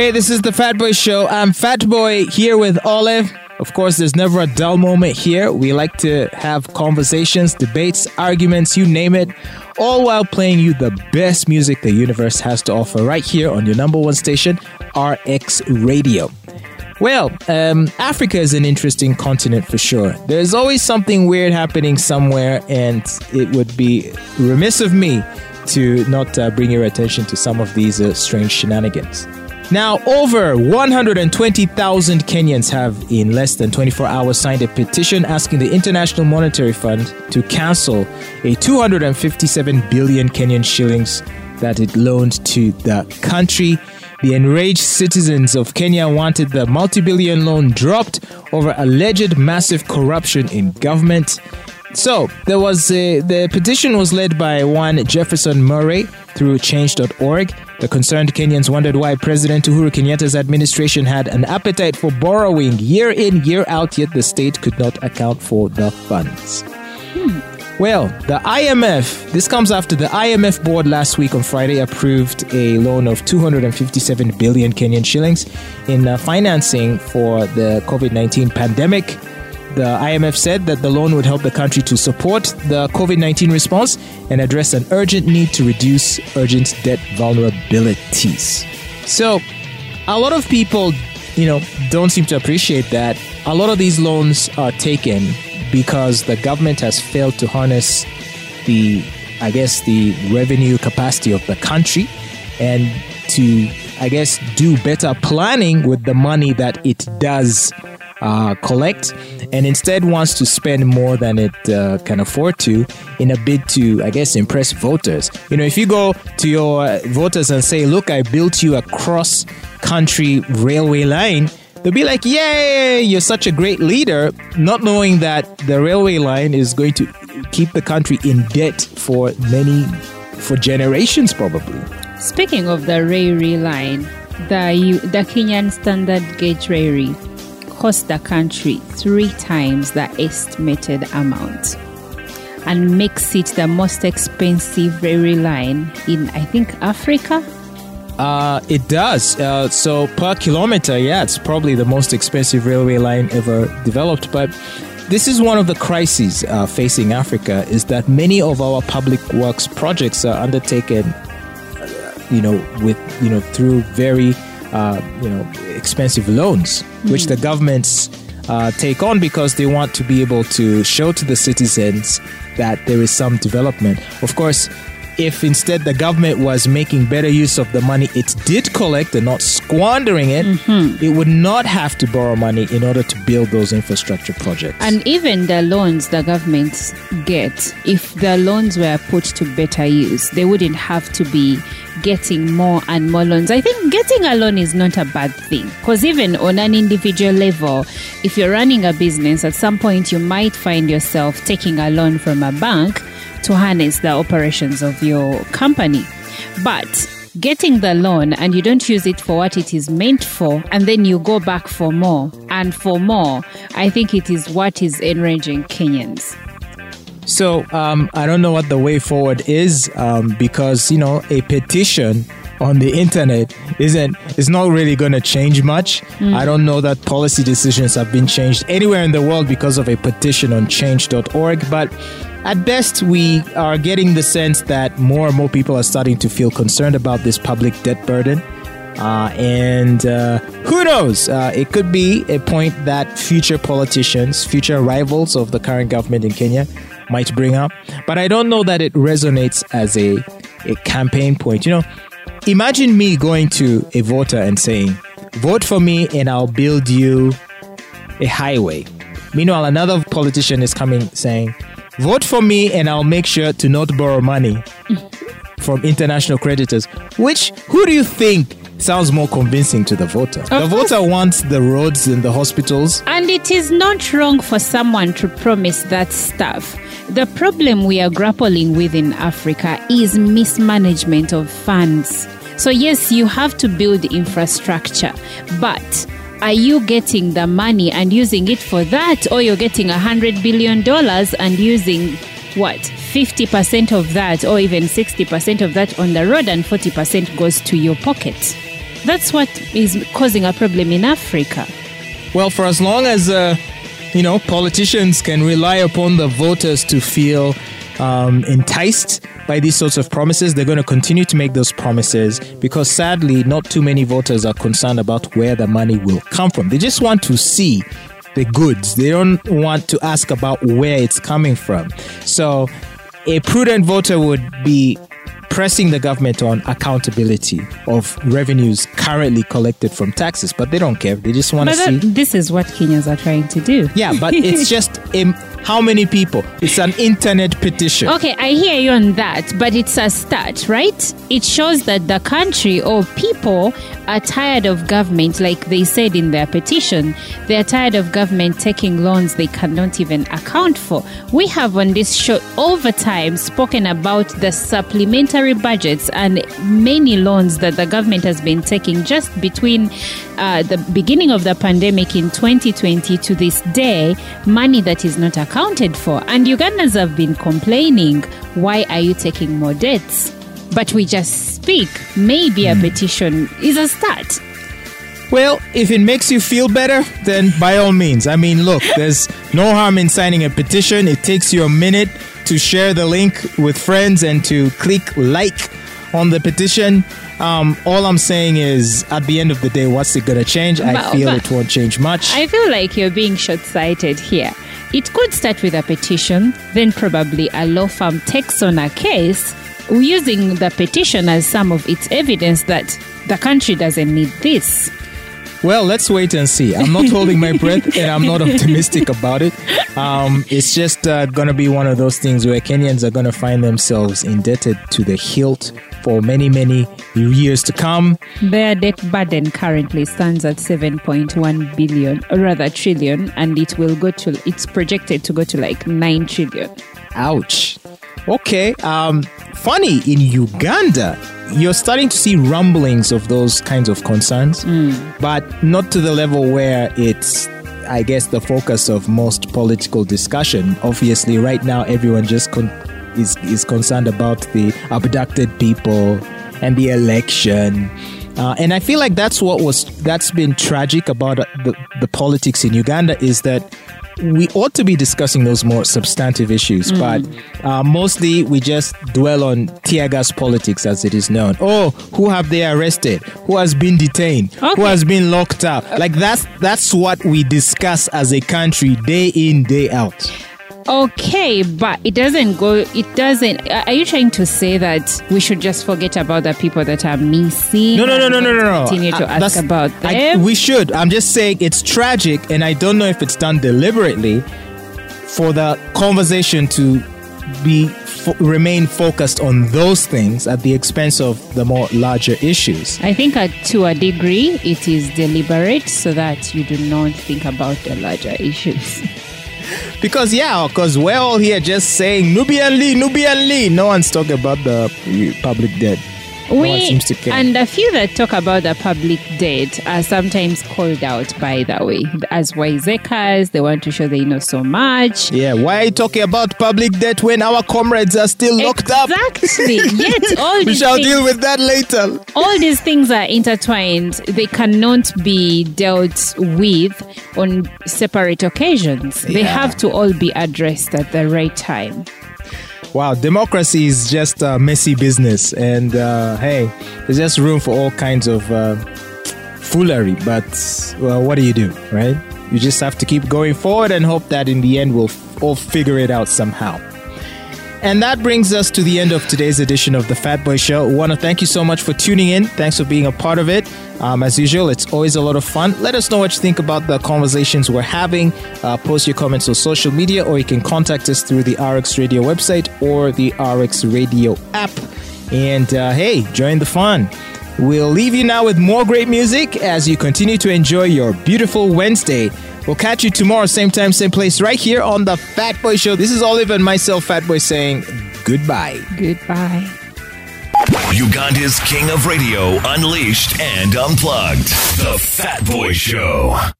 Hey, this is the Fat Boy Show. I'm Fat Boy here with Olive. Of course, there's never a dull moment here. We like to have conversations, debates, arguments, you name it, all while playing you the best music the universe has to offer right here on your number one station, RX Radio. Well, um, Africa is an interesting continent for sure. There's always something weird happening somewhere, and it would be remiss of me to not uh, bring your attention to some of these uh, strange shenanigans. Now, over 120,000 Kenyans have, in less than 24 hours, signed a petition asking the International Monetary Fund to cancel a 257 billion Kenyan shillings that it loaned to the country. The enraged citizens of Kenya wanted the multi billion loan dropped over alleged massive corruption in government. So, there was a, the petition was led by one Jefferson Mwaura through change.org. The concerned Kenyans wondered why President Uhuru Kenyatta's administration had an appetite for borrowing year in, year out, yet the state could not account for the funds. Hmm. Well, the IMF, this comes after the IMF board last week on Friday approved a loan of 257 billion Kenyan shillings in uh, financing for the COVID 19 pandemic. The IMF said that the loan would help the country to support the COVID 19 response and address an urgent need to reduce urgent debt vulnerabilities. So, a lot of people, you know, don't seem to appreciate that. A lot of these loans are taken because the government has failed to harness the, I guess, the revenue capacity of the country and to, I guess, do better planning with the money that it does uh, collect and instead wants to spend more than it uh, can afford to in a bid to, I guess, impress voters. You know, if you go to your voters and say, Look, I built you a cross country railway line, they'll be like, Yay, you're such a great leader, not knowing that the railway line is going to keep the country in debt for many, for generations probably. Speaking of the railway line, the, the Kenyan Standard Gauge Railway cost the country three times the estimated amount and makes it the most expensive railway line in, I think, Africa. Uh, it does. Uh, so per kilometer, yeah, it's probably the most expensive railway line ever developed. But this is one of the crises uh, facing Africa: is that many of our public works projects are undertaken, uh, you know, with you know through very uh, you know, expensive loans, mm-hmm. which the governments uh, take on because they want to be able to show to the citizens that there is some development. Of course, if instead the government was making better use of the money it did collect and not squandering it, mm-hmm. it would not have to borrow money in order to build those infrastructure projects. And even the loans the governments get, if the loans were put to better use, they wouldn't have to be getting more and more loans. I think getting a loan is not a bad thing because even on an individual level, if you're running a business, at some point you might find yourself taking a loan from a bank to harness the operations of your company. But getting the loan and you don't use it for what it is meant for, and then you go back for more and for more, I think it is what is enraging Kenyans. So um, I don't know what the way forward is um, because you know a petition on the internet isn't it's not really going to change much. Mm. I don't know that policy decisions have been changed anywhere in the world because of a petition on change.org, but at best, we are getting the sense that more and more people are starting to feel concerned about this public debt burden. Uh, and uh, who knows? Uh, it could be a point that future politicians, future rivals of the current government in Kenya, might bring up. But I don't know that it resonates as a, a campaign point. You know, imagine me going to a voter and saying, Vote for me and I'll build you a highway. Meanwhile, another politician is coming saying, Vote for me and I'll make sure to not borrow money from international creditors. Which, who do you think sounds more convincing to the voter? Of the course. voter wants the roads and the hospitals. And it is not wrong for someone to promise that stuff. The problem we are grappling with in Africa is mismanagement of funds. So, yes, you have to build infrastructure, but are you getting the money and using it for that or you're getting a hundred billion dollars and using what 50% of that or even 60% of that on the road and 40% goes to your pocket That's what is causing a problem in Africa. Well, for as long as uh, you know politicians can rely upon the voters to feel um, enticed by these sorts of promises, they're going to continue to make those promises because sadly, not too many voters are concerned about where the money will come from. They just want to see the goods. They don't want to ask about where it's coming from. So, a prudent voter would be pressing the government on accountability of revenues currently collected from taxes, but they don't care. They just want to see. This is what Kenyans are trying to do. Yeah, but it's just a, how many people? It's an internet petition. Okay, I hear you on that, but it's a start, right? It shows that the country or people are tired of government, like they said in their petition. They're tired of government taking loans they cannot even account for. We have on this show over time spoken about the supplementary budgets and many loans that the government has been taking just between uh, the beginning of the pandemic in 2020 to this day, money that is not accounted for. And Ugandans have been complaining, why are you taking more debts? But we just speak. Maybe a petition is a start. Well, if it makes you feel better, then by all means. I mean, look, there's no harm in signing a petition. It takes you a minute to share the link with friends and to click like on the petition. Um, all I'm saying is, at the end of the day, what's it gonna change? I But- feel but- it won't change much. I feel like you're being short sighted here. It could start with a petition, then probably a law firm takes on a case using the petition as some of its evidence that the country doesn't need this. Well, let's wait and see. I'm not holding my breath and I'm not optimistic about it. Um, it's just uh, going to be one of those things where Kenyans are going to find themselves indebted to the hilt for many, many years to come. Their debt burden currently stands at 7.1 billion, or rather trillion, and it will go to, it's projected to go to like 9 trillion. Ouch. Okay. Um, funny, in Uganda, you're starting to see rumblings of those kinds of concerns, but not to the level where it's, I guess, the focus of most political discussion. Obviously, right now, everyone just con- is, is concerned about the abducted people and the election. Uh, and I feel like that's what was that's been tragic about the, the politics in Uganda is that we ought to be discussing those more substantive issues, but uh, mostly we just dwell on tear gas politics as it is known. Oh, who have they arrested? Who has been detained? Who has been locked up? Like that's that's what we discuss as a country day in day out. Okay, but it doesn't go, it doesn't. Are you trying to say that we should just forget about the people that are missing? No, no, no, no, no, no, no. Continue to Uh, ask that's- about I- them? we should. I'm just saying it's tragic, and I don't know if it's done deliberately for the conversation to be fo- remain focused on those things at the expense of the more larger issues. I think uh, to a degree it is deliberate so that you do not think about the larger issues. Because yeah, because we're all here just saying Nubian Li, Nubian Li. No one's talking about the public debt. No we seems to care. and a few that talk about the public debt are sometimes called out by the way as wiseacres. They want to show they know so much. yeah, why are you talking about public debt when our comrades are still locked up? Exactly. Yet all We shall things, deal with that later. all these things are intertwined. They cannot be dealt with on separate occasions. They have to all be addressed at the right time. Wow, democracy is just a messy business, and uh, hey, there's just room for all kinds of uh, foolery. But well, what do you do, right? You just have to keep going forward and hope that in the end we'll all figure it out somehow. And that brings us to the end of today's edition of the Fat Boy Show. We want to thank you so much for tuning in. Thanks for being a part of it. Um, as usual, it's always a lot of fun. Let us know what you think about the conversations we're having. Uh, post your comments on social media, or you can contact us through the RX Radio website or the RX Radio app. And uh, hey, join the fun. We'll leave you now with more great music as you continue to enjoy your beautiful Wednesday. We'll catch you tomorrow, same time, same place, right here on the Fat Boy Show. This is Olive and myself, Fat Boy, saying goodbye. Goodbye. Uganda's king of radio, unleashed and unplugged. The Fat Boy Show.